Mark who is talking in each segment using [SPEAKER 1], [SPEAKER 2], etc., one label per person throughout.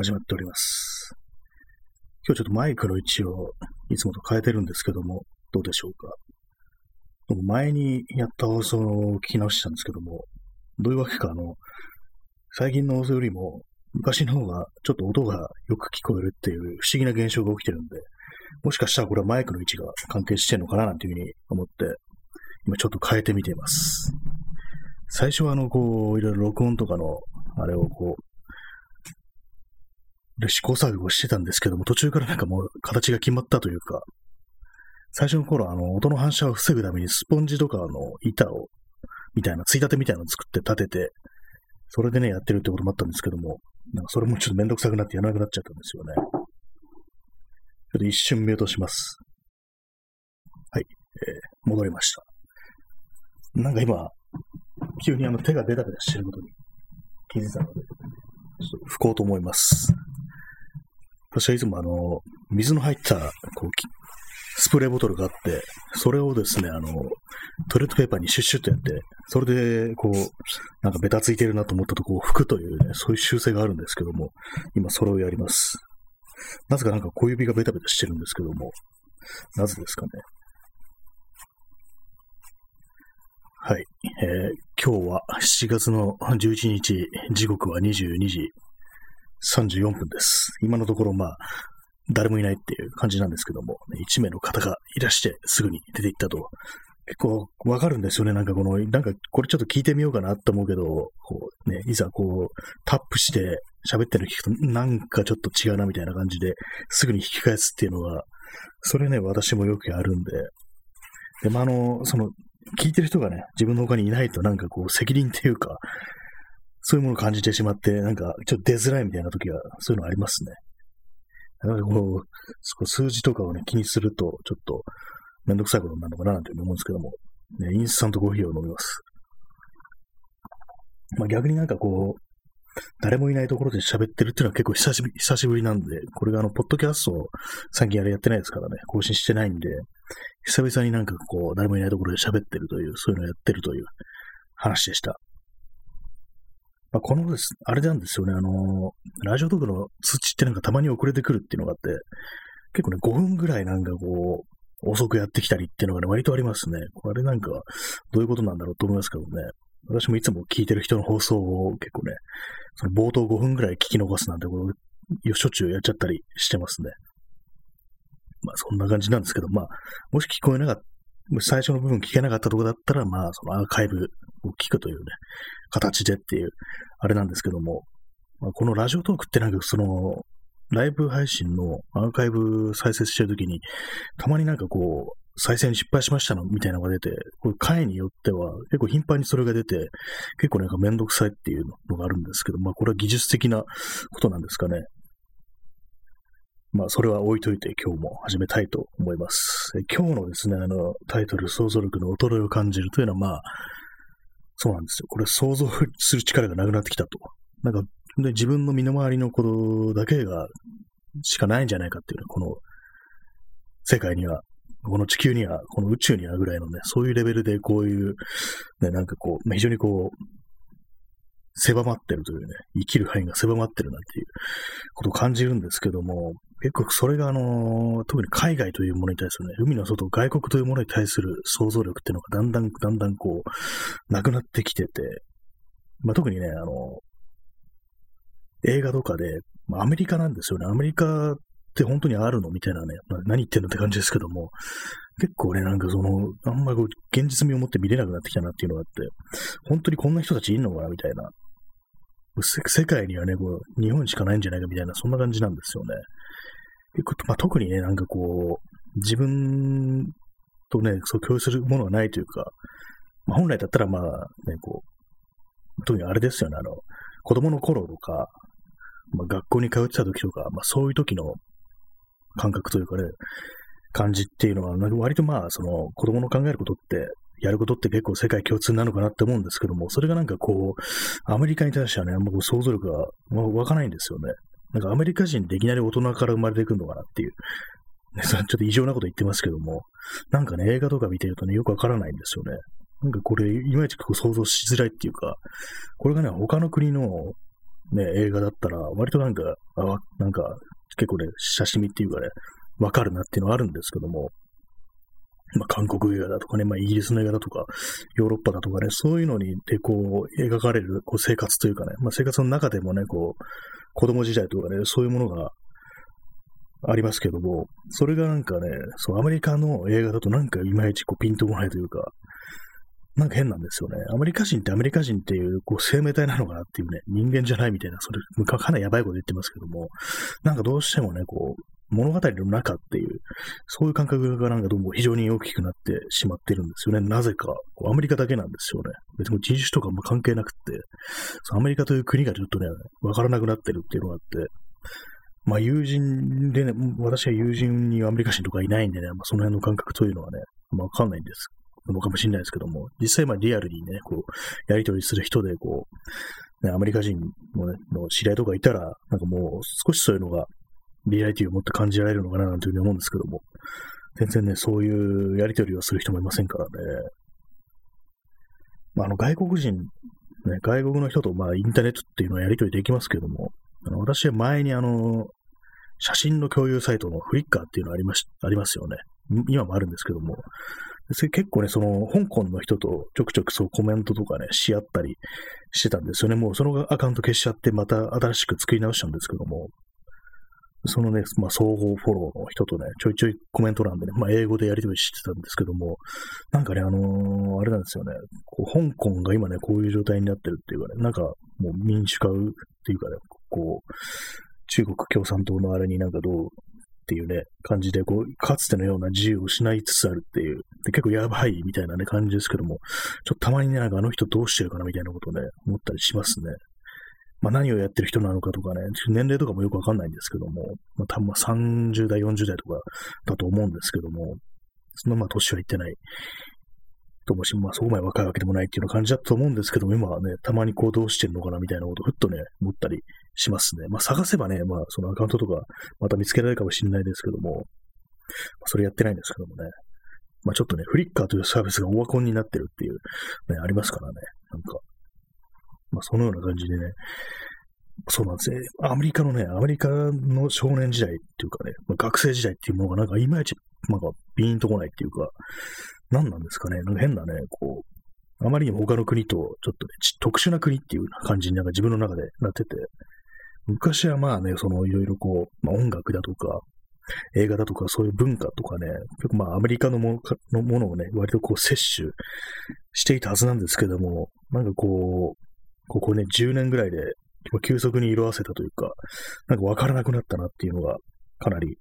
[SPEAKER 1] 始まっております。今日ちょっとマイクの位置をいつもと変えてるんですけども、どうでしょうか？前にやった放送を聞き直したんですけども、どういうわけか、あの、最近の放送よりも昔の方がちょっと音がよく聞こえるっていう不思議な現象が起きてるんで、もしかしたらこれはマイクの位置が関係してんのかななんていうふうに思って、今ちょっと変えてみています。最初はあの、こう、いろいろ録音とかの、あれをこう、で試行錯誤してたんですけども、途中からなんかもう形が決まったというか、最初の頃、あの、音の反射を防ぐためにスポンジとかの板を、みたいな、ついたてみたいなのを作って立てて、それでね、やってるってこともあったんですけども、なんかそれもちょっとめんどくさくなってやらなくなっちゃったんですよね。ちょっと一瞬ミュートします。はい、えー、戻りました。なんか今、急にあの手がベタベタしてることに気づいたので、ちょっと拭こうと思います。私はいつもあの、水の入った、こう、スプレーボトルがあって、それをですね、あの、トイレットペーパーにシュッシュッとやって、それで、こう、なんかベタついてるなと思ったとこを拭くというね、そういう習性があるんですけども、今それをやります。なぜかなんか小指がベタベタしてるんですけども、なぜですかね。はい。えー、今日は7月の11日、時刻は22時34分です。今のところ、まあ、誰もいないっていう感じなんですけども、ね、1名の方がいらしてすぐに出て行ったと。結構わかるんですよね。なんかこの、なんかこれちょっと聞いてみようかなと思うけど、こうね、いざこう、タップして喋ってるの聞くと、なんかちょっと違うなみたいな感じで、すぐに引き返すっていうのは、それね、私もよくやるんで、でもあの、その、聞いてる人がね、自分の他にいないとなんかこう、責任っていうか、そういうものを感じてしまって、なんか、ちょっと出づらいみたいな時は、そういうのありますね。だからこう、数字とかをね、気にすると、ちょっと、めんどくさいことになるのかな、なんて思うんですけども、ね、インスタントコーヒーを飲みます。まあ逆になんかこう、誰もいないところで喋ってるっていうのは結構久しぶり、久しぶりなんで、これがあの、ポッドキャストを最近あれやってないですからね、更新してないんで、久々になんかこう、誰もいないところで喋ってるという、そういうのをやってるという話でした。まあ、このです、あれなんですよね、あの、ラジオトークの通知ってなんかたまに遅れてくるっていうのがあって、結構ね、5分ぐらいなんかこう、遅くやってきたりっていうのがね、割とありますね。これなんか、どういうことなんだろうと思いますけどね。私もいつも聞いてる人の放送を結構ね、その冒頭5分ぐらい聞き逃すなんてことをしょっちゅうやっちゃったりしてますね。まあそんな感じなんですけど、まあ、もし聞こえなかった、最初の部分聞けなかったとこだったら、まあそのアーカイブを聞くというね、形でっていう、あれなんですけども、まあ、このラジオトークってなんかその、ライブ配信のアーカイブ再生してるときに、たまになんかこう、再生に失敗しましたの？みたいなのが出て、これ回によっては結構頻繁にそれが出て、結構なんかめんどくさいっていうのがあるんですけど、まあこれは技術的なことなんですかね。まあそれは置いといて今日も始めたいと思います。今日のですね、あのタイトル、想像力の衰えを感じるというのはまあ、そうなんですよ。これ想像する力がなくなってきたと。なんか、で自分の身の回りのことだけが、しかないんじゃないかっていうね、この世界には、この地球には、この宇宙にはぐらいのね、そういうレベルでこういう、ね、なんかこうま、非常にこう、狭まってるというね、生きる範囲が狭まってるなんていうことを感じるんですけども、結構それがあの、特に海外というものに対するね、海の外、外国というものに対する想像力っていうのがだんだんだんだんこう、なくなってきてて、まあ、特にね、あの、映画とかで、まあ、アメリカなんですよね。アメリカって本当にあるの？みたいなね、まあ、何言ってんのって感じですけども、結構ね、なんかその、あんまこう、現実味を持って見れなくなってきたなっていうのがあって、本当にこんな人たちいんのかな？みたいな。世界にはね、こう、日本しかないんじゃないか？みたいな、そんな感じなんですよね。まあ、特にね、なんかこう、自分とね、そう共有するものがないというか、まあ、本来だったらまあ、ね、こう、特にあれですよね、あの、子供の頃とか、まあ、学校に通ってた時とか、まあ、そういう時の感覚というかね、感じっていうのは、割とまあ、その、子供の考えることって、やることって結構世界共通なのかなって思うんですけども、それがなんかこう、アメリカに対してはね、あんま想像力が湧かないんですよね。なんかアメリカ人っていきなり大人から生まれてくるのかなっていう、ね、それちょっと異常なこと言ってますけども、なんかね、映画とか見てるとね、よくわからないんですよね。なんかこれ、いまいちこう想像しづらいっていうか、これがね、他の国のね、映画だったら、割となんか、あなんか、結構ね、写真見っていうかね、わかるなっていうのはあるんですけども、まあ、韓国映画だとかね、まあ、イギリスの映画だとか、ヨーロッパだとかね、そういうのに、で、こう、描かれる、こう、生活というかね、まあ、生活の中でもね、こう、子供時代とかね、そういうものがありますけども、それがなんかね、そう、アメリカの映画だとなんかいまいちこうピンとこないというか、なんか変なんですよね。アメリカ人ってアメリカ人っていう、こう、生命体なのかなっていうね、人間じゃないみたいな、それ、かなりやばいこと言ってますけども、なんかどうしてもね、こう、物語の中っていう、そういう感覚がなんかどうも非常に大きくなってしまってるんですよね。なぜか。アメリカだけなんですよね。別に人種とかも関係なくって、アメリカという国がちょっとね、わからなくなってるっていうのがあって、まあ友人でね、私は友人にアメリカ人とかいないんでね、まあその辺の感覚というのはね、まあわかんないんですのかもしれないですけども、実際まあリアルにね、こう、やりとりする人で、こう、ね、アメリカ人,、の知り合いとかいたら、なんかもう少しそういうのがリアリティを持って感じられるのかななんていうふうに思うんですけども、全然ね、そういうやりとりをする人もいませんからね。まあ、あの外国人、ね、外国の人とまあインターネットっていうのはやりとりできますけども、あの私は前にあの、写真の共有サイトのフリッカーっていうのありまし、ありますよね。今もあるんですけども、結構ね、その、香港の人とちょくちょくそうコメントとかね、し合ったりしてたんですよね。もうそのアカウント消しちゃって、また新しく作り直したんですけども、そのね、まあ、総合フォローの人とね、ちょいちょいコメント欄でね、まあ、英語でやり取りしてたんですけども、なんかね、あのー、あれなんですよね、こう香港が今ね、こういう状態になってるっていうかね、なんかもう民主化っていうかね、こう、中国共産党のあれになんかどうっていうね、感じで、こう、かつてのような自由を失いつつあるっていう、で結構やばいみたいなね、感じですけども、ちょっとたまにね、なんかあの人どうしてるかなみたいなことをね、思ったりしますね。まあ、何をやってる人なのかとかね、年齢とかもよくわかんないんですけども、まあ、多分ま30代、40代とかだと思うんですけども、そんなまあ年は言ってないともし、まあそこまで若いわけでもないっていうような感じだと思うんですけども、今はね、たまにこうどうしてるのかなみたいなことをふっとね、思ったりしますね。まあ探せばね、まあそのアカウントとかまた見つけられるかもしれないですけども、まあ、それやってないんですけどもね。まあちょっとね、フリッカーというサービスがオワコンになってるっていう、ね、ありますからね。なんか、まあ、そのような感じでね、そうなんですね。アメリカのね、アメリカの少年時代っていうかね、まあ、学生時代っていうものがなんかいまいち、なんかビーンとこないっていうか、何なんですかね、なんか変なね、こう、あまりにも他の国とちょっとね、特殊な国っていう感じになんか自分の中でなってて、昔はまあね、そのいろいろこう、まあ、音楽だとか、映画だとかそういう文化とかね、結構まあアメリカのもののものをね、割とこう摂取していたはずなんですけども、なんかこう、ここね、10年ぐらいで、急速に色あせたというか、なんかわからなくなったなっていうのが、かなり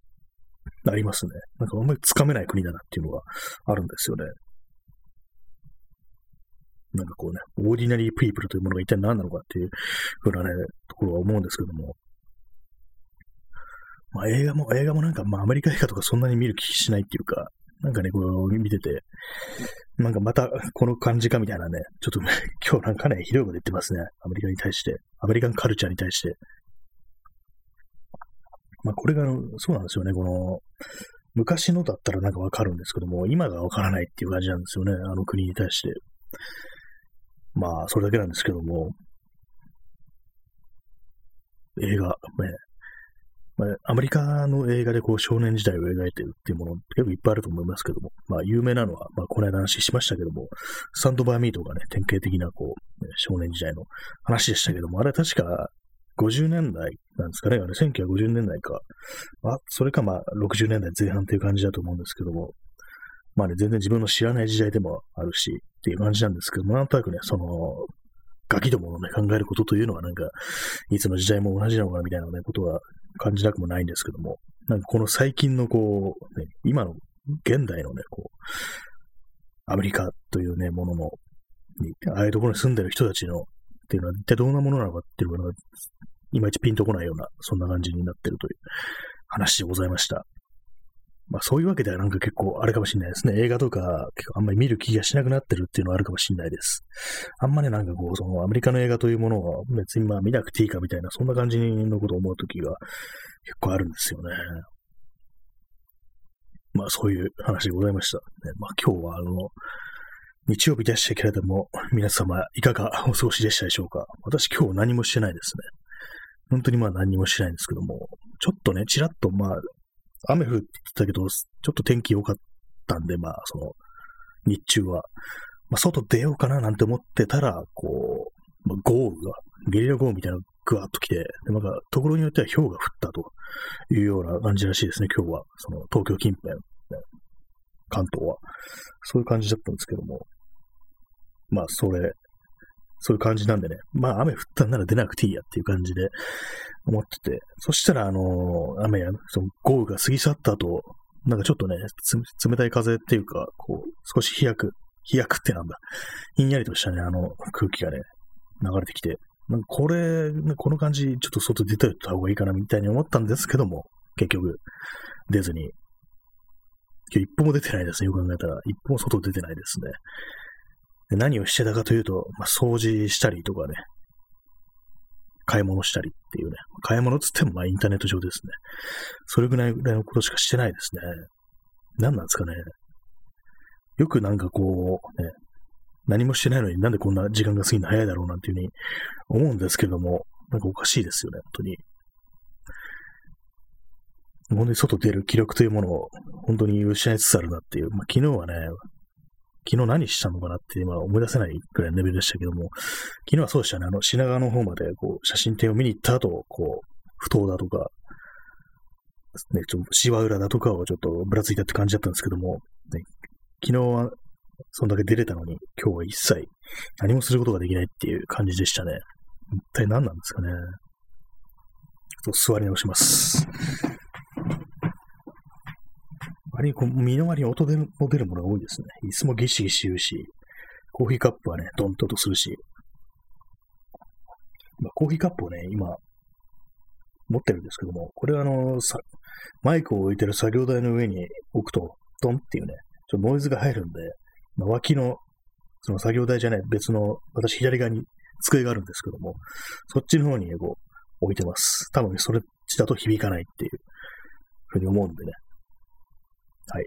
[SPEAKER 1] ありますね。なんかあんまりつかめない国だなっていうのがあるんですよね。なんかこうね、 ordinary people というものが一体何なのかっていうふうなね、ところは思うんですけども。まあ映画も、映画もなんか、まあアメリカ映画とかそんなに見る気しないっていうか、なんかね、こう見てて、なんかまたこの感じかみたいなね、ちょっと、今日なんかね、ひどいこと言ってますね。アメリカに対して。 American culture に対して。まあこれが、そうなんですよね、この、昔のだったらなんかわかるんですけども、今がわからないっていう感じなんですよね、あの国に対して。まあ、それだけなんですけども、映画、ね、まあ、アメリカの映画でこう少年時代を描いてるっていうもの結構いっぱいあると思いますけども、まあ有名なのは、まあこの間話しましたけども、スタンドバーミートがね、典型的なこう、ね、少年時代の話でしたけども、あれは確か50年代なんですかね、あれ1950年代か、あ、それかまあ60年代前半っていう感じだと思うんですけども、まあね、全然自分の知らない時代でもあるし、っていう感じなんですけども、なんとなくね、その、ガキどものね、考えることというのはなんか、いつの時代も同じなのかなみたいなね、ことは感じなくもないんですけども、なんかこの最近のこう、ね、今の現代のね、こう、アメリカというね、ものの、ああいうところに住んでる人たちの、っていうのは一体どんなものなのかっていうのが、いまいちピンとこないような、そんな感じになってるという話でございました。まあそういうわけではなんか結構あれかもしれないですね。映画とか結構あんまり見る気がしなくなってるっていうのはあるかもしれないです。あんまねなんかこう、そのアメリカの映画というものを別にまあ見なくていいかみたいな、そんな感じのことを思うときが結構あるんですよね。まあそういう話でございました。ね、まあ今日はあの、日曜日でしたけれども、皆様いかがお過ごしでしたでしょうか？私今日何もしてないですね。本当にまあ何もしてないんですけども、ちょっとね、ちらっとまあ、雨降って言ってたけど、ちょっと天気良かったんで、まあ、その、日中は、まあ、外出ようかななんて思ってたら、こう、まあ、豪雨が、ゲリラ豪雨みたいなのがぐわっと来て、で、なんか、ところによっては氷が降ったというような感じらしいですね、今日は。その、東京近辺、ね、関東は。そういう感じだったんですけども。まあ、それ、そういう感じなんでね、まあ雨降ったんなら出なくていいやっていう感じで思ってて、そしたらあのー、雨や、その豪雨が過ぎ去った後、なんかちょっとね、冷たい風っていうか、こう、少し冷やく、冷やくってなんだ、ひんやりとしたね、あの空気がね、流れてきて、なんかこれ、この感じ、ちょっと外出てた方がいいかなみたいに思ったんですけども、結局、出ずに。今日一歩も出てないですね、よく考えたら。一歩も外出てないですね。何をしてたかというと、まあ、掃除したりとかね、買い物したりっていうね、買い物つってもまあインターネット上ですね。それぐらいぐらいのことしかしてないですね。何なんですかね。よくなんかこう、ね、何もしてないのになんでこんな時間が過ぎるの早いだろうなんていうふうに思うんですけども、なんかおかしいですよね、本当に。本当に外出る気力というものを本当に失いつつあるなっていう。まあ、昨日はね、昨日何したのかなって今思い出せないくらいのレベルでしたけども、昨日はそうでしたね、あの、品川の方までこう写真展を見に行った後、こう、不当だとか、ね、ちょっと芝浦だとかをちょっとぶらついたって感じだったんですけども、ね、昨日はそんだけ出れたのに、今日は一切何もすることができないっていう感じでしたね。一体何なんですかね。ちょっと座り直します。割にこう身の回りに音出る出るものが多いですね。いつもギシギシ言うし、コーヒーカップはね、ドンと音するし、まあ、コーヒーカップをね、今、持ってるんですけども、これはあの、さマイクを置いてる作業台の上に置くと、ドンっていうね、ちょっとノイズが入るんで、まあ、脇の、その作業台じゃない、別の、私左側に机があるんですけども、そっちの方に、こう、置いてます。多分それっちだと響かないっていうふうに思うんでね。はい。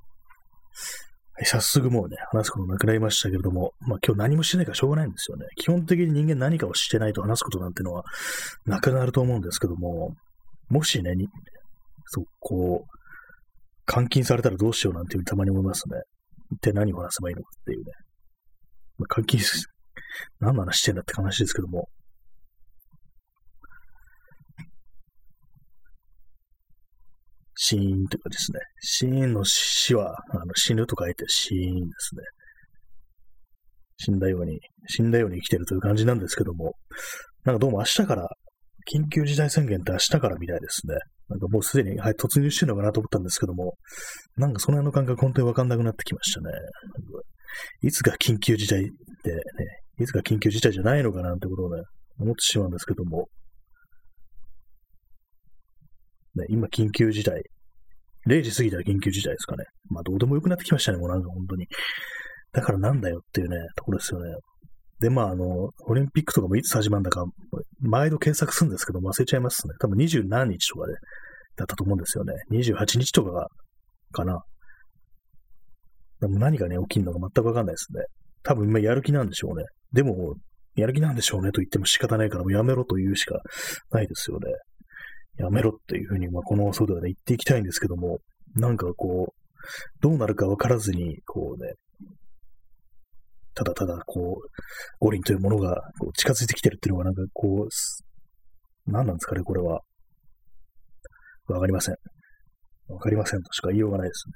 [SPEAKER 1] 早速もうね、話すことなくなりましたけれども、まあ今日何もしてないからしょうがないんですよね。基本的に人間何かをしてないと話すことなんてのはなくなると思うんですけども、もしね、そう、こう、監禁されたらどうしようなんていうたまに思いますね。一体何を話せばいいのかっていうね。まあ、監禁す、何の話してんだって話ですけども、死因というかですね、死因の死は、あの死ぬと書いて死因ですね。死んだように、死んだように生きてるという感じなんですけども、なんかどうも明日から、緊急事態宣言って明日からみたいですね。なんかもうすでに、はい、突入してるのかなと思ったんですけども、なんかその辺の感覚本当にわかんなくなってきましたね。いつが緊急事態でね、いつが緊急事態じゃないのかなってことをね、思ってしまうんですけども、ね、今緊急事態。0時過ぎたら緊急事態ですかね。まあどうでもよくなってきましたね、もうなんか本当に。だからなんだよっていうね、ところですよね。で、まああの、オリンピックとかもいつ始まるんだか、毎度検索するんですけど忘れちゃいますね。多分二十何日とかで、だったと思うんですよね。28日とかが、かな。でも何がね、起きるのか全くわかんないですね。多分今やる気なんでしょうね。でも、やる気なんでしょうねと言っても仕方ないからもうやめろと言うしかないですよね。やめろっていうふうに、まあ、この放送ではね、言っていきたいんですけども、なんかこう、どうなるかわからずに、こうね、ただただ、こう、五輪というものがこう近づいてきてるっていうのが、なんかこう、何なんですかね、これは。わかりません。わかりませんとしか言いようがないですね。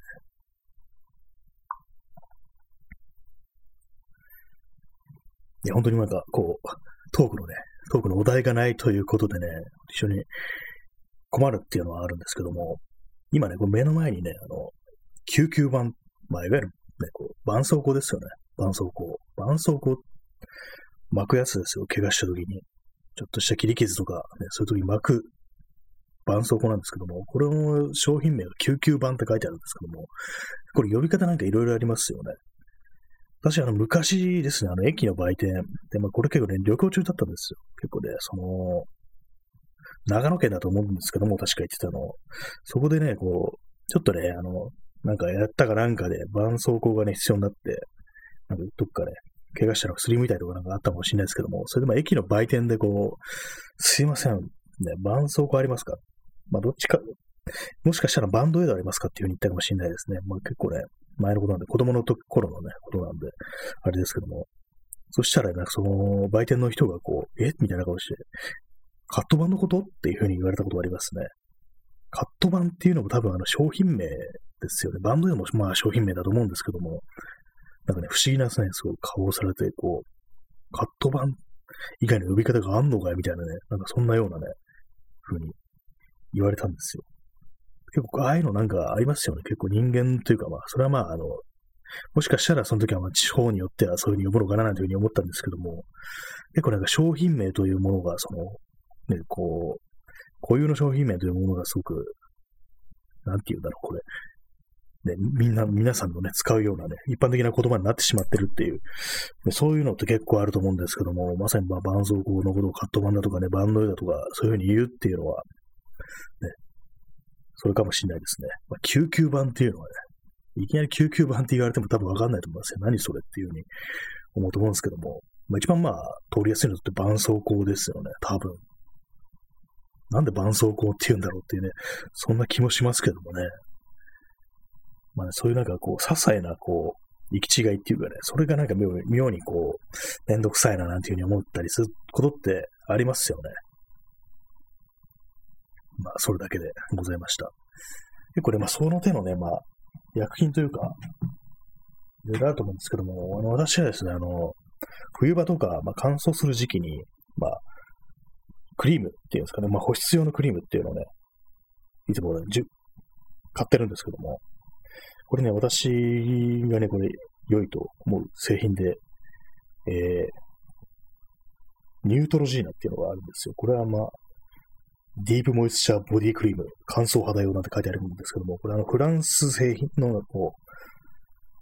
[SPEAKER 1] いや、本当になんか、こう、トークのね、トークのお題がないということでね、一緒に困るっていうのはあるんですけども、今ね、こう目の前にね、あの、救急版、まあ、いわゆるね、こう、絆創膏ですよね。絆創膏。絆創膏巻くやつですよ。怪我した時に。ちょっとした切り傷とか、ね、そういう時に巻く絆創膏なんですけども、これの商品名が救急版って書いてあるんですけども、これ呼び方なんかいろいろありますよね。私、あの、昔ですね、あの、駅の売店で、まあ、これ結構ね、旅行中だったんですよ。結構ね、その、長野県だと思うんですけども、確か言ってたの。そこでね、こう、ちょっとね、あの、なんかやったかなんかで、絆創膏がね、必要になって、なんかどっか、ね、怪我したら薬みたいとかなんかあったかもしれないですけども、それでも駅の売店でこう、すいません、ね、絆創膏ありますか？まあ、どっちか、もしかしたらバンドエイドありますかっていうふうに言ったかもしれないですね。まあ、結構ね、前のことなんで、子供の時頃のね、ことなんで、あれですけども。そしたら、なんかその、売店の人がこう、え？みたいな顔して、カット版のことっていうふうに言われたことがありますね。カット版っていうのも多分あの商品名ですよね。バンドでもまあ商品名だと思うんですけども、なんかね、不思議なですね、すごい顔をされて、こう、カット版以外の呼び方があんのかよみたいなね、なんかそんなようなね、風に言われたんですよ。結構、ああいうのなんかありますよね。結構人間というか、まあ、それはまあ、あの、もしかしたらその時はまあ地方によってはそういうふうに呼ぶのかなというふうに思ったんですけども、結構なんか商品名というものが、その、ね、こう、固有の商品名というものがすごく、なんて言うんだろう、これ。ね、みんな、皆さんのね、使うようなね、一般的な言葉になってしまってるっていう、ねそういうのって結構あると思うんですけども、まさにまあ、絆創膏のことをカット版だとかね、バンドだとか、そういうふうに言うっていうのは、ね、それかもしれないですね。まあ、救急版っていうのはね、いきなり救急版って言われても多分わかんないと思いますよ。何それっていうふうに思うと思うんですけども、まあ、一番まあ、通りやすいのって絆創膏ですよね、多分。なんで絆創膏って言うんだろうっていうね、そんな気もしますけどもね。まあ、ね、そういうなんかこう、些細なこう、行き違いっていうかね、それがなんか妙にこう、めんどくさいななんていうふうに思ったりすることってありますよね。まあ、それだけでございました。結構ね、まあ、その手のね、まあ、薬品というか、いろいろあると思うんですけども、あの、私はですね、あの、冬場とか、まあ、乾燥する時期に、クリームっていうんですかね、まあ、保湿用のクリームっていうのをね、いつも、ね、買ってるんですけども、これね、私がね、これ、良いと思う製品で、えー、ニュートロジーナっていうのがあるんですよ。これはまあ、ディープモイスチャーボディクリーム、乾燥肌用なんて書いてあるんですけども、これあの、フランス製品の、こう、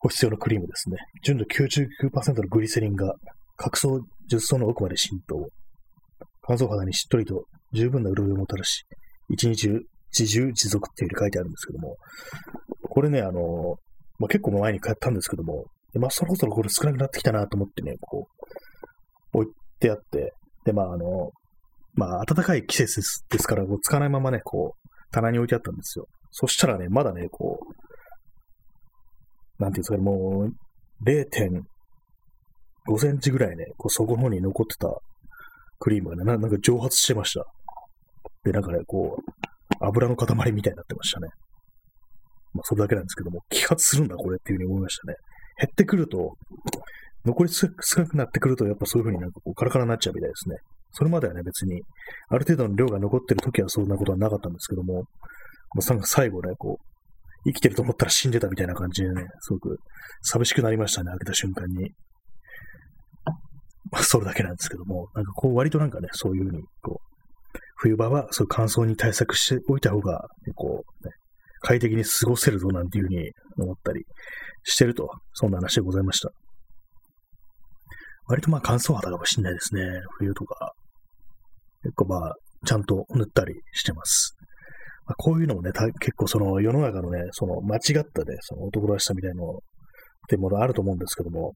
[SPEAKER 1] 保湿用のクリームですね。純度99%のグリセリンが、角層10層の奥まで浸透。乾燥肌にしっとりと十分な潤いをもたらし、一日中、自重自足っていうふうに書いてあるんですけども、これね、あの、まあ、結構前に買ったんですけども、まあ、そろそろこれ少なくなってきたなと思ってね、こう、置いてあって、で、まあ、あの、まあ、暖かい季節ですから、こう使わないままね、こう、棚に置いてあったんですよ。そしたらね、まだね、こう、なんていうんですかね、もう、0.5センチぐらいね、こう、底の方に残ってたクリームがね、なんか蒸発してました。で、なんかね、こう、油の塊みたいになってましたね。まあ、それだけなんですけども、揮発するんだ、これっていうふうに思いましたね。減ってくると、残り少なくなってくると、やっぱそういうふうになんかこう、カラカラになっちゃうみたいですね。それまではね、別に、ある程度の量が残ってる時はそんなことはなかったんですけども、もう最後ね、こう、生きてると思ったら死んでたみたいな感じでね、すごく寂しくなりましたね、開けた瞬間に。まあ、それだけなんですけども、なんかこう、割となんかね、そういうふうに、こう、冬場はそういう乾燥に対策しておいた方が、ね、こう、ね、快適に過ごせるぞなんていうふうに思ったりしてると、そんな話でございました。割とまあ乾燥肌かもしんないですね。冬とか。結構まあ、ちゃんと塗ったりしてます。まあ、こういうのもね、結構その世の中のね、その間違ったね、その男らしさみたいなのってものあると思うんですけども、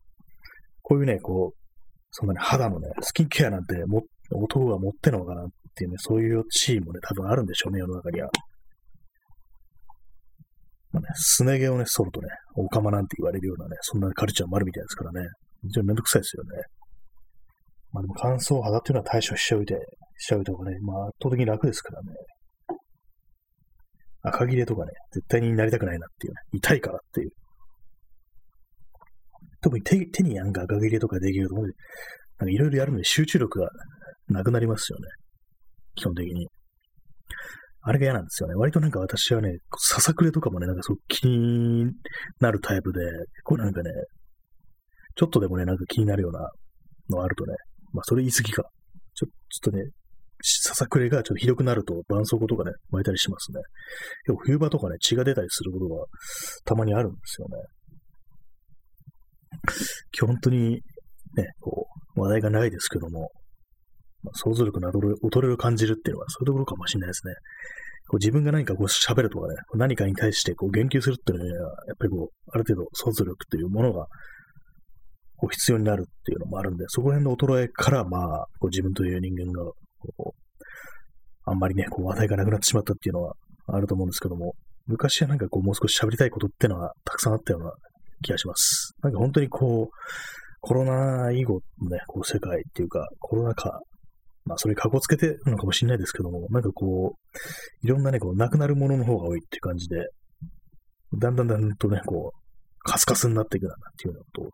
[SPEAKER 1] こういうね、こう、そんなに肌のね、スキンケアなんても男が持ってんのかなっていうね、そういう地位もね、多分あるんでしょうね、世の中には。まあね、すね毛をね、剃るとね、おかまなんて言われるようなね、そんなカルチャーもあるみたいですからね、非常にめんどくさいですよね。まあでも乾燥肌っていうのは対処しちゃうて、しちゃうとかね、まあ圧倒的に楽ですからね。赤切れとかね、絶対になりたくないなっていうね、痛いからっていう。特に手手になんか赤切れとかできると、なんかいろいろやるので集中力がなくなりますよね。基本的に。あれが嫌なんですよね。割となんか私はね、ささくれとかもね、なんかすごく気になるタイプで、こうなんかね、ちょっとでもね、なんか気になるようなのあるとね、まあそれ言い過ぎか。ちょちょっとね、ささくれがちょっとひどくなると、絆創膏とかね、巻いたりしますね。結構冬場とかね、血が出たりすることがたまにあるんですよね。基本当にね、こう、話題がないですけども、まあ、想像力の劣れる感じるっていうのはそういうところかもしれないですね。こう自分が何かこう喋るとかね、何かに対してこう言及するっていうのは、やっぱりこう、ある程度想像力っていうものがこう必要になるっていうのもあるんで、そこら辺の衰えから、まあ、こう自分という人間がこうあんまりね、こう話題がなくなってしまったっていうのはあると思うんですけども、昔はなんかこうもう少し喋りたいことっていうのはたくさんあったような気がします。なんか本当にこう、コロナ以後のね、こう世界っていうか、コロナ禍、まあそれかこつけてるのかもしれないですけども、なんかこう、いろんなね、こう、なくなるものの方が多いっていう感じで、だんだんだんとね、こう、カスカスになっていくなっていうようなことを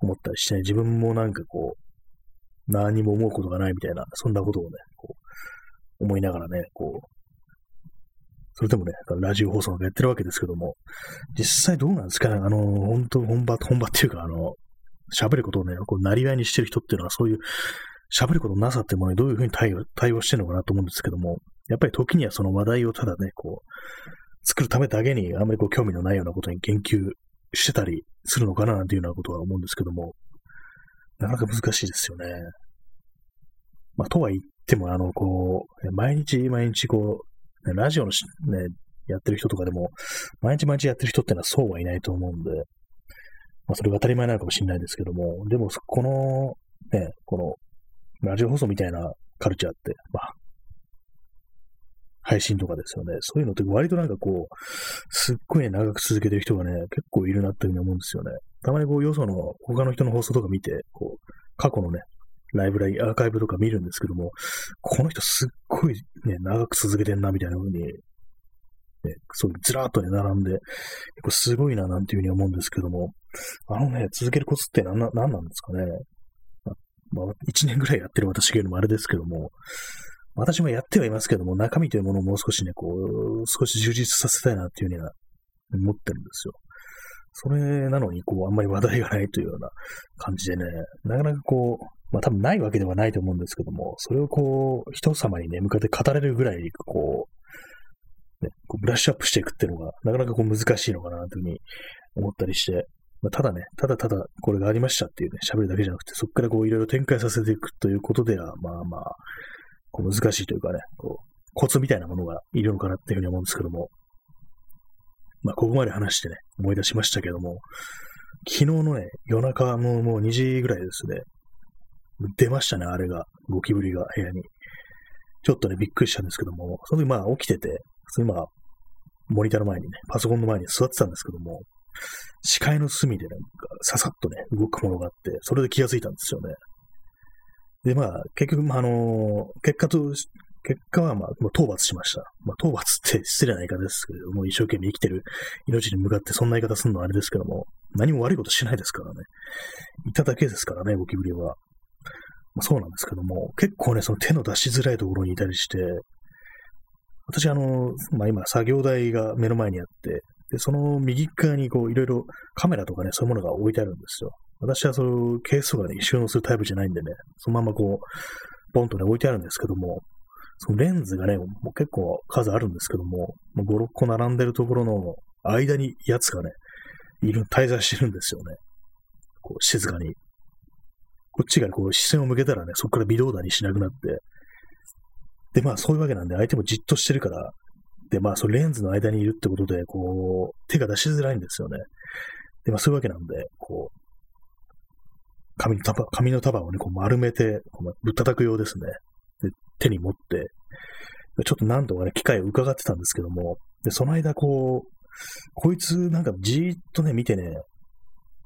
[SPEAKER 1] 思ったりして、ね、自分もなんかこう、何も思うことがないみたいな、そんなことをね、こう、思いながらね、こう、それでもね、ラジオ放送なんかやってるわけですけども、実際どうなんですかね、あの、本当本場、本場っていうか、あの、喋ることをね、こう、なりわいにしてる人っていうのは、そういう、喋ることなさってものにどういうふうに対応対応してるのかなと思うんですけども、やっぱり時にはその話題をただね、こう、作るためだけにあんまりこう興味のないようなことに言及してたりするのかななんていうようなことは思うんですけども、なかなか難しいですよね。まあ、とは言っても、あの、こう、毎日毎日こう、ラジオのね、やってる人とかでも、毎日毎日やってる人ってのはそうはいないと思うんで、まあ、それが当たり前なのかもしれないですけども、でも、この、ね、この、ラジオ放送みたいなカルチャーって、まあ、配信とかですよね。そういうのって割となんかこう、すっごい長く続けてる人がね、結構いるなっていうふうに思うんですよね。たまにこう、よその他の人の放送とか見て、こう、過去のね、ライブラリ、アーカイブとか見るんですけども、この人すっごいね、長く続けてんな、みたいな風に、ね、そうずらーっとね、並んで、結構すごいな、なんていう風に思うんですけども、あのね、続けるコツって何な、何なんですかね。まあ、1年ぐらいやってる私が言うのもあれですけども、私もやってはいますけども、中身というものをもう少しね、こう、少し充実させたいなっていうふうには思ってるんですよ。それなのに、こう、あんまり話題がないというような感じでね、なかなかこう、まあ多分ないわけではないと思うんですけども、それをこう、人様にね、向かって語れるぐらい、こう、ね、こうブラッシュアップしていくっていうのが、なかなかこう難しいのかなというふうに思ったりして、まあ、ただね、ただただこれがありましたっていうね、喋るだけじゃなくて、そこからこういろいろ展開させていくということでは、まあまあ、こう難しいというかね、こう、コツみたいなものがいるのかなっていうふうに思うんですけども、まあ、ここまで話してね、思い出しましたけども、昨日のね、夜中ももう2時ぐらいですね、出ましたね、あれが。ゴキブリが部屋に。ちょっとね、びっくりしたんですけども、その時まあ起きてて、普通にまあ、モニターの前にね、パソコンの前に座ってたんですけども、視界の隅でね、ささっとね、動くものがあって、それで気がついたんですよね。で、まあ、結局、まあ、あの結果と、結果は、まあ、もう討伐しました。まあ、討伐って失礼な言い方ですけども、一生懸命生きてる命に向かってそんな言い方するのはあれですけども、何も悪いことしないですからね。いただけですからね、ゴキブリは。まあ、そうなんですけども、結構ね、その手の出しづらいところにいたりして、私、あの、まあ、今、作業台が目の前にあって、で、その右側にこう、いろいろカメラとかね、そういうものが置いてあるんですよ。私はそういうケースとかね、収納するタイプじゃないんでね、そのままこう、ポンとね、置いてあるんですけども、そのレンズがね、もう結構数あるんですけども、5、6個並んでるところの間にやつがね、いる、滞在してるんですよね。こう、静かに。こっちがこう視線を向けたらね、そこから微動だにしなくなって、で、まあそういうわけなんで、相手もじっとしてるから、で、まあそのレンズの間にいるってことで、こう、手が出しづらいんですよね。で、まあそういうわけなんで、こう、紙の束、紙の束をね、こう丸めて、ぶったたくようですね。手に持って、ちょっと何度かね、機会を伺ってたんですけども、で、その間こう、こいつなんかじーっとね、見てね、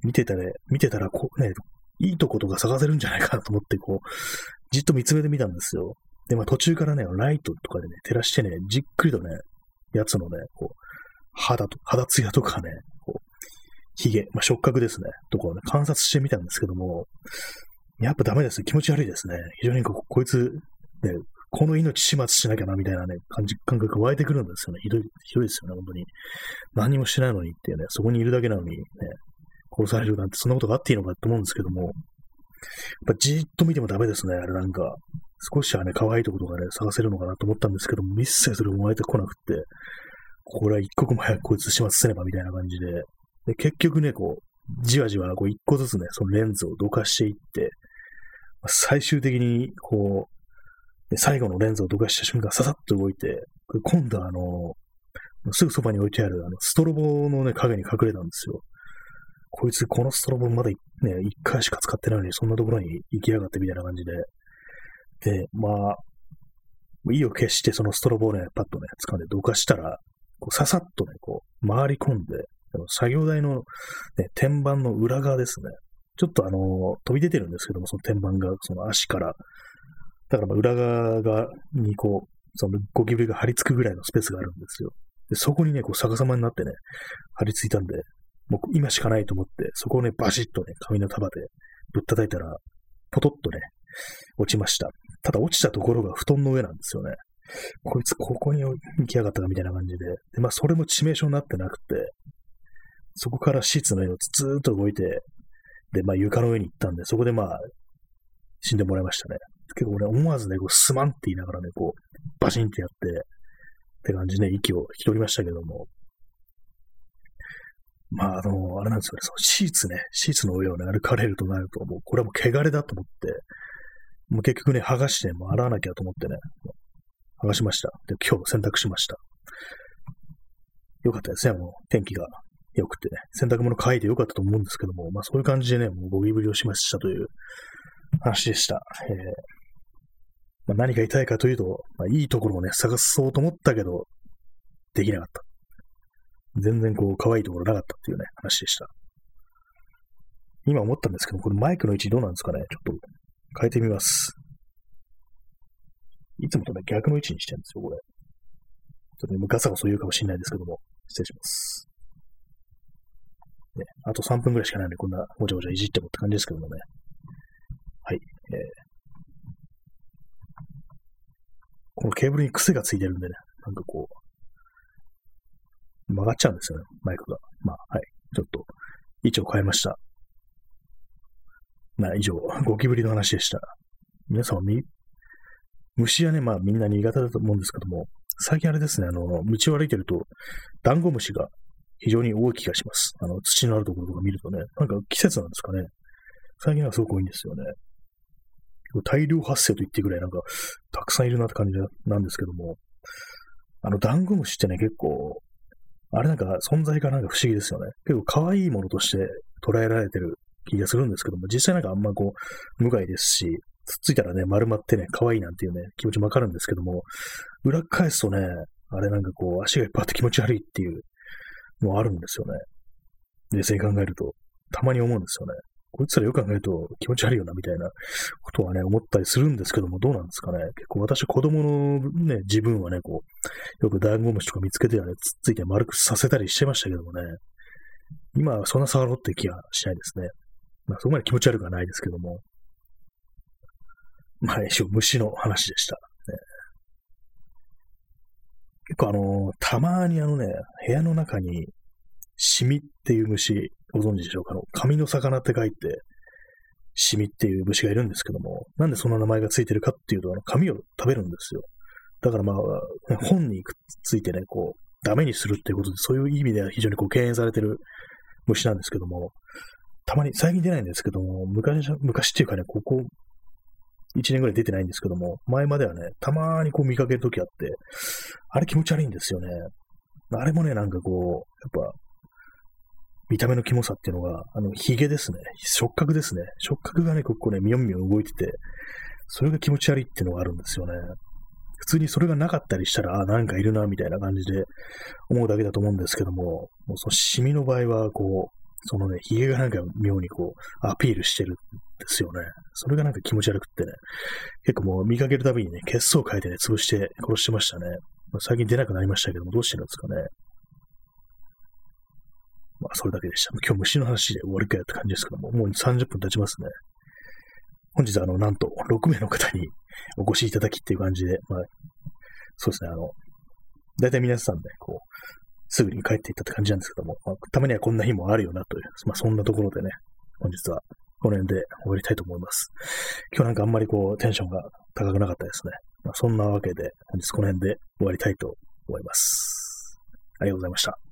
[SPEAKER 1] 見てたら、見てたら、こうね、いいとことか探せるんじゃないかなと思って、こう、じっと見つめてみたんですよ。で、まあ途中からね、ライトとかでね、照らしてね、じっくりとね、やつのね、こう、肌と、肌ツヤとかね、こう、髭、まあ触覚ですね、とかをね、観察してみたんですけども、やっぱダメですね。気持ち悪いですね。非常にここいつ、ね、この命始末しなきゃな、みたいなね、感じ、感覚が湧いてくるんですよね。ひどい、ひどいですよね、本当に。何もしないのにっていうね、そこにいるだけなのにね、殺されるなんてそんなことがあっていいのかと思うんですけども、やっぱじーっと見てもダメですね、あれなんか。少しはね、可愛いところがね、探せるのかなと思ったんですけども、一切それも湧いてこなくって、これは一刻も早くこいつ始末すればみたいな感じで、で結局ね、こう、じわじわこう一個ずつね、そのレンズをどかしていって、最終的に、こう、最後のレンズをどかした瞬間、ささっと動いて、今度はあの、すぐそばに置いてある、あの、ストロボのね、影に隠れたんですよ。こいつ、このストロボまだね、一回しか使ってないのに、そんなところに行きやがってみたいな感じで。で、まあ、意を決してそのストロボをね、パッとね、掴んでどかしたら、こうささっとね、こう、回り込んで、作業台の、ね、天板の裏側ですね。ちょっとあの、飛び出てるんですけども、その天板が、その足から。だからまあ裏側が、にこう、そのゴキブリが張り付くぐらいのスペースがあるんですよ。で、そこにね、こう逆さまになってね、張り付いたんで、もう今しかないと思って、そこをね、バシッとね、紙の束でぶったたいたら、ポトッとね、落ちました。ただ落ちたところが布団の上なんですよね。こいつここに行きやがったかみたいな感じで。で、まあそれも致命傷になってなくて、そこからシーツの上をずーっと動いて、で、まあ床の上に行ったんで、そこでまあ死んでもらいましたね。結構俺思わずね、こうすまんって言いながらね、こう、バシンってやって、って感じで、ね、息を引き取りましたけども。まあ、あの、あれなんですよね、そのシーツね、シーツの上をね、歩かれるとなると、もう、これはもう汚れだと思って、もう結局ね、剥がして、もう洗わなきゃと思ってね、剥がしました。で、今日洗濯しました。よかったですね、もう天気が良くてね、洗濯物乾いてよかったと思うんですけども、まあそういう感じでね、もうゴキブリをしましたという話でした。えーまあ、何が言いたいかというと、まあ、いいところをね、探そうと思ったけど、できなかった。全然こう、可愛いところなかったっていうね、話でした。今思ったんですけど、これマイクの位置どうなんですかね？ちょっと変えてみます。いつもとね、逆の位置にしてるんですよ、これ。ちょっとね、ガサガサ言うかもしれないですけども、失礼します。ね、あと3分ぐらいしかないので、こんなごちゃごちゃいじってもって感じですけどもね。はい。えー、このケーブルに癖がついてるんでね、なんかこう、曲がっちゃうんですよね、マイクが。まあ、はい。ちょっと、位置を変えました。まあ、以上、ゴキブリの話でした。皆さんは、虫はね、まあみんな苦手だと思うんですけども、最近あれですね、あの、道を歩いてると、ダンゴムシが非常に多い気がします。あの、土のあるところとか見るとね、なんか季節なんですかね。最近はすごく多いんですよね。大量発生と言ってぐらいなんか、たくさんいるなって感じなんですけども、あの、ダンゴムシってね、結構、あれなんか存在がなんか不思議ですよね。結構可愛いものとして捉えられてる気がするんですけども、実際なんかあんまこう、無害ですし、つっついたらね、丸まってね、可愛いなんていうね、気持ちもわかるんですけども、裏返すとね、あれなんかこう、足がいっぱいあって気持ち悪いっていうのあるんですよね。冷静に考えると、たまに思うんですよね。こいつらよく考えると気持ち悪いよな、みたいなことはね、思ったりするんですけども、どうなんですかね。結構私、子供のね、自分はね、こう、よくダンゴムシとか見つけてはね、つっついて丸くさせたりしてましたけどもね、今はそんな触ろうって気はしないですね。まあ、そこまで気持ち悪くはないですけども。まあ、一応虫の話でした。ね、結構あの、たまにあのね、部屋の中にシミっていう虫、ご存知でしょうか？あの、紙の魚って書いて、シミっていう虫がいるんですけども、なんでそんな名前がついてるかっていうと、あの、紙を食べるんですよ。だからまあ、本にくっついてね、こう、ダメにするっていうことで、そういう意味では非常にこう、敬遠されてる虫なんですけども、たまに、最近出ないんですけども、昔、昔っていうかね、ここ、1年ぐらい出てないんですけども、前まではね、たまにこう見かけるときあって、あれ気持ち悪いんですよね。あれもね、なんかこう、やっぱ、見た目のキモさっていうのが、あの、髭ですね。触覚ですね。触覚がね、ここね、みよみよ動いてて、それが気持ち悪いっていうのがあるんですよね。普通にそれがなかったりしたら、あ、なんかいるな、みたいな感じで思うだけだと思うんですけども、もうそのシミの場合は、こう、そのね、髭がなんか妙にこう、アピールしてるんですよね。それがなんか気持ち悪くってね、結構もう見かけるたびにね、血相変えてね、潰して殺してましたね。最近出なくなりましたけども、どうしてるんですかね。まあ、それだけでした。今日虫の話で終わりかよって感じですけども、もう30分経ちますね。本日は、あの、なんと、6名の方にお越しいただきっていう感じで、まあ、そうですね、あの、大体皆さんね、こう、すぐに帰っていったって感じなんですけども、まあ、たまにはこんな日もあるよなという、まあ、そんなところでね、本日はこの辺で終わりたいと思います。今日なんかあんまりこう、テンションが高くなかったですね。まあ、そんなわけで、本日この辺で終わりたいと思います。ありがとうございました。